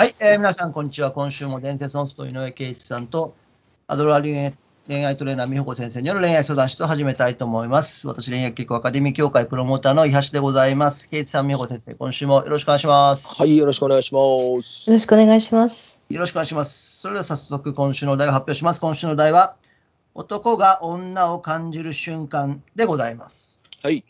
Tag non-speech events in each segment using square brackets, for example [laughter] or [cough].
はい、えー皆さん、こんにちは。今週も伝説の人井上圭一さんと、アドラー恋愛恋愛トレーナー美穂子先生による恋愛相談室を始めたいと思います。私、恋愛結構アカデミー協会プロモーターの伊橋でございます。圭一さん、美穂子先生、今週もよろしくお願いします。はい、よろしくお願いします。よろしくお願いします。よろしくお願いします。それでは早速、今週のお題を発表します。今週のお題は、男が女を感じる瞬間でございます。はい。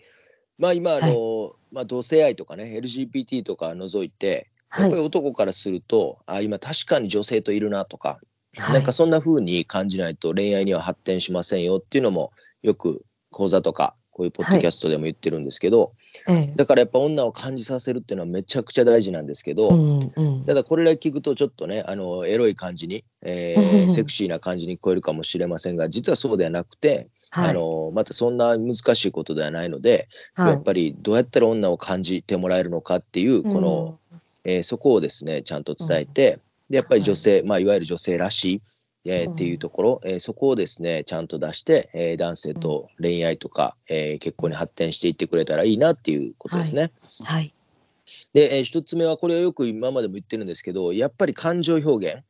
まあ今あの、まあ同性愛とかね LGBT とか除いてやはい。っぱり。男からすると、あ今確かに女性といるなとか、はい。なんかそんな風に感じないと恋愛には発展しませんよっていうのもよく講座とかこういうポッドキャストでも言ってるんですけど、ええ。だからやっぱ女を感じさせるっていうのはめちゃくちゃ大事なんですけど、うんうん。ただこれだけ聞くとちょっとねあのエロい感じに、えーセクシーな感じに聞こえるかもしれませんが実はそうではなくて、はい。あのまたそんな難しいことではないので、はい。やっぱりどうやったら女を感じてもらえるのかっていうこの、えーそこをですねちゃんと伝えて、でやっぱり女性、まあ、いわゆる女性らしい、えーうんっていうところ、えーそこをですねちゃんと出して、えー男性と恋愛とか、えー結婚に発展していってくれたらいいなっていうことですね。はい。で、えー一つ目はこれはよく今までも言ってるんですけどやっぱり感情表現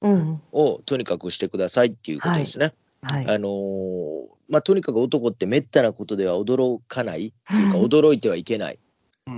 うん。をとにかくしてくださいっていうことですね。はい。あのーまあとにかく男ってめったなことでは驚かないっていうか驚いてはいけないっ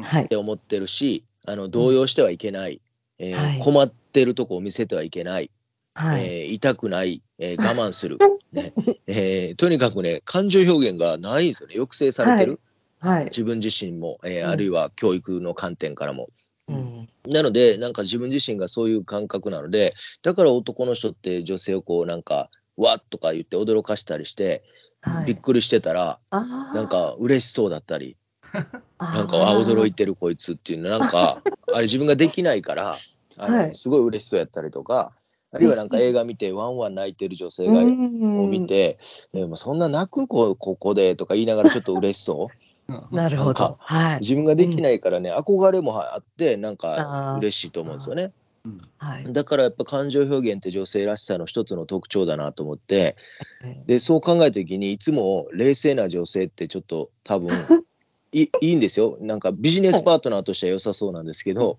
はい。て思ってるしあの動揺してはいけない、えーはい。困ってるとこを見せてはいけない、はい。えー痛くない、えー [laughs] 我慢する、ね。えーとにかくね感情表現がないんですよね。抑制されてる、はい。自分自身も、えーうん。あるいは教育の観点からも。うん。なのでなんか自分自身がそういう感覚なのでだから男の人って女性をこうなんかわっとか言って驚かしたりして、はい。びっくりしてたらなんか嬉しそうだったり [laughs] なんかあ驚いてるこいつっていうのなんか [laughs] あれ自分ができないからあの、はい。すごい嬉しそうやったりとかあるいはなんか映画見てワンワン泣いてる女性が、うん。を見て「えもうそんな泣く子ここで」とか言いながらちょっと嬉しそう。なるほど。はい。自分ができないからね、憧れもあってなんか嬉しいと思うんですよね。はい。だからやっぱ感情表現って女性らしさの一つの特徴だなと思ってえ。でそう考えた時にいつも冷静な女性ってちょっと多分 [laughs] いいいんですよなんかビジネスパートナーとしては良さそうなんですけど、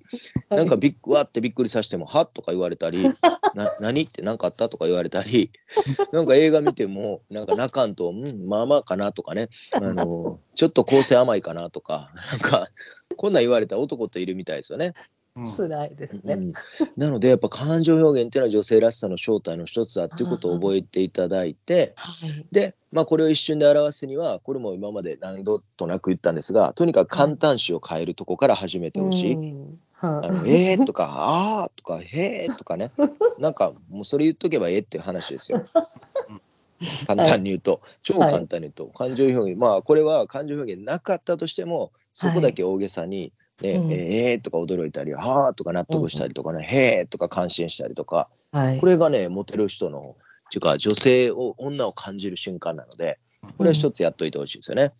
えなんかびっわってびっくりさせても「はっ?」とか言われたり「[laughs] な何?」って何かあった？とか言われたり [laughs] なんか映画見てもなんか泣かんと「うんまあまあかな」とかねあの [laughs] ちょっと構成甘いかなとかなんかこんなん言われたら男といるみたいですよね。辛いですね。うん、なのでやっぱ感情表現っていうのは女性らしさの正体の一つだっていうことを覚えていただいてはい。で、まあ、これを一瞬で表すにはこれも今まで何度となく言ったんですがとにかく簡単詞を変えるとこから始めてほしい。うんあのはい。えーとかあーとかへーとかね [laughs] なんかもうそれ言っとけばええっていう話ですよ。[laughs] 簡単に言うと、超簡単に言うと、感情表現まあこれは感情表現なかったとしてもそこだけ大げさに、ねうん。えーとか驚いたりはーとか納得したりとかね、へーとか感心したりとかはい。これがねモテる人のっていうか女性を女を感じる瞬間なのでこれは一つやっといてほしいですよね。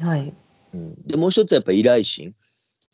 はい。うん、でもう一つやっぱ依頼心、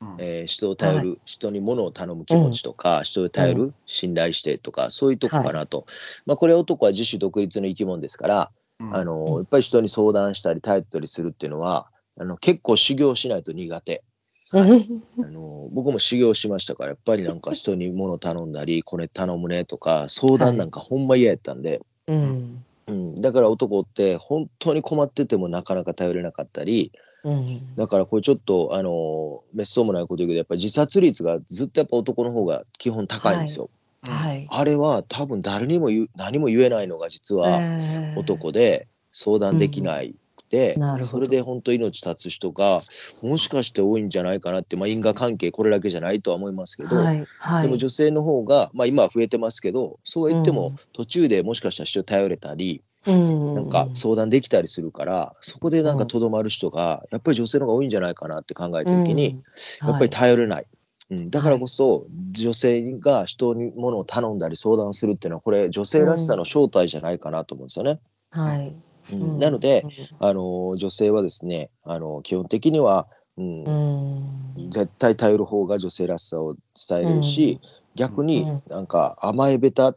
うん。えー人を頼る、人に物を頼む気持ちとか、人を頼る、信頼してとかそういうとこかなと、まあこれ男は自主独立の生き物ですから、あのうん。やっぱり人に相談したり頼ったりするっていうのはあの結構修行しないと苦手。うんあの僕も修行しましたからやっぱりなんか人に物頼んだりこれ頼むねとか相談なんかほんま嫌やったんで、うん。うん、だから男って本当に困っててもなかなか頼れなかったりうん。だからこれちょっとあのめっそうもないこと言うけどやっぱり自殺率がずっとやっぱ男の方が基本高いんですよ。はい。あれは多分誰にも何も言えないのが実はえー男で相談できないくて、それで本当命絶つ人がもしかして多いんじゃないかなって、まあ、因果関係これだけじゃないとは思いますけど、はい。はい。でも女性の方が、まあ、今は増えてますけどそうは言ってもうん途中でもしかしたら人に頼れたり、うんなんか相談できたりするからそこでなんかとどまる人がやっぱり女性の方が多いんじゃないかなって考えた時に、やっぱり頼れない。うん、だからこそ、女性が人に物を頼んだり相談するっていうのはこれ女性らしさの正体じゃないかなと思うんですよね。はい。なので、あの女性はですねあの基本的には、うん。うん。絶対頼る方が女性らしさを伝えれるし、逆にうん。なんか甘えべたっ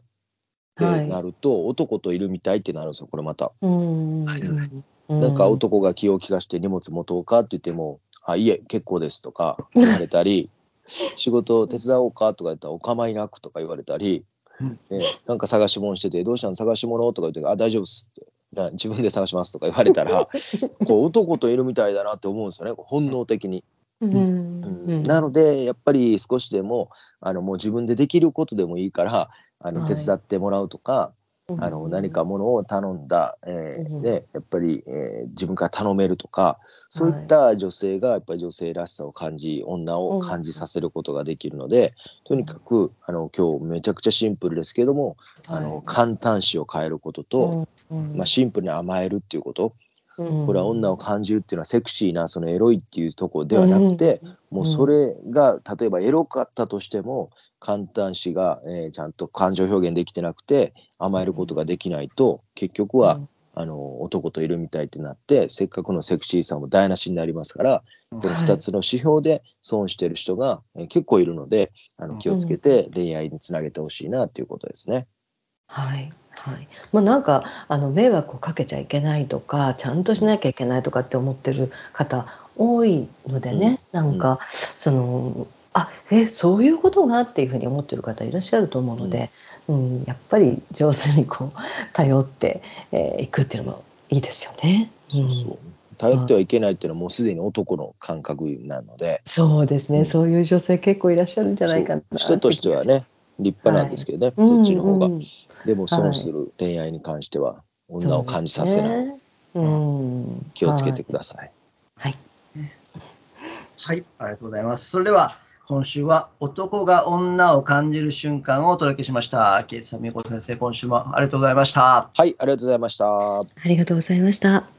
てはい。なると、男といるみたいってなるんですよこれまた。うん。なんか男が気を利かして荷物持とうかって言っても「あいえ結構です」とか言われたり [laughs] 仕事手伝おうかとか言ったらお構いなくとか言われたり、うん。ね、なんか探し物しててどうしたの？探し物？とか言ってあ大丈夫っすって。な自分で探しますとか言われたら [laughs] こう男といるみたいだなって思うんですよね。本能的に。うん。うん。なのでやっぱり少しでもあのもう自分でできることでもいいからあのはい。手伝ってもらうとか、あの何かものを頼んだ、えーうん。でやっぱり、えー自分から頼めるとかそういった女性がやっぱり女性らしさを感じ女を感じさせることができるので、とにかくあの今日めちゃくちゃシンプルですけども、あの簡単詞を変えることと、まあ、シンプルに甘えるっていうこと、これは女を感じるっていうのはセクシーなそのエロいっていうところではなくて、もうそれが例えばエロかったとしても簡単詞が、えーちゃんと感情表現できてなくて甘えることができないと結局は、あの男といるみたいってなってせっかくのセクシーさも台無しになりますからこの2つの指標で損してる人が、えー結構いるのであの気をつけて恋愛につなげてほしいなっていうことですね。はいはい。まあなんかあの迷惑をかけちゃいけないとかちゃんとしなきゃいけないとかって思ってる方多いのでね、なんかそのあえそういうことがっていうふうに思ってる方いらっしゃると思うので、うん。やっぱり上手にこう頼ってい、えー、くっていうのもいいですよね。うん。そうそう。頼ってはいけないっていうのはもうすでに男の感覚なので。そうですね、うん。そういう女性結構いらっしゃるんじゃないかな人としてはね立派なんですけどね、そっちの方が、うん。うんでも損する恋愛に関しては女を感じさせない、ね。うん、気をつけてください。はい。はい、ありがとうございます。それでは、今週は男が女を感じる瞬間をお届けしました。ケイさん、みこ先生、今週もありがとうございました。はい、ありがとうございました。ありがとうございました。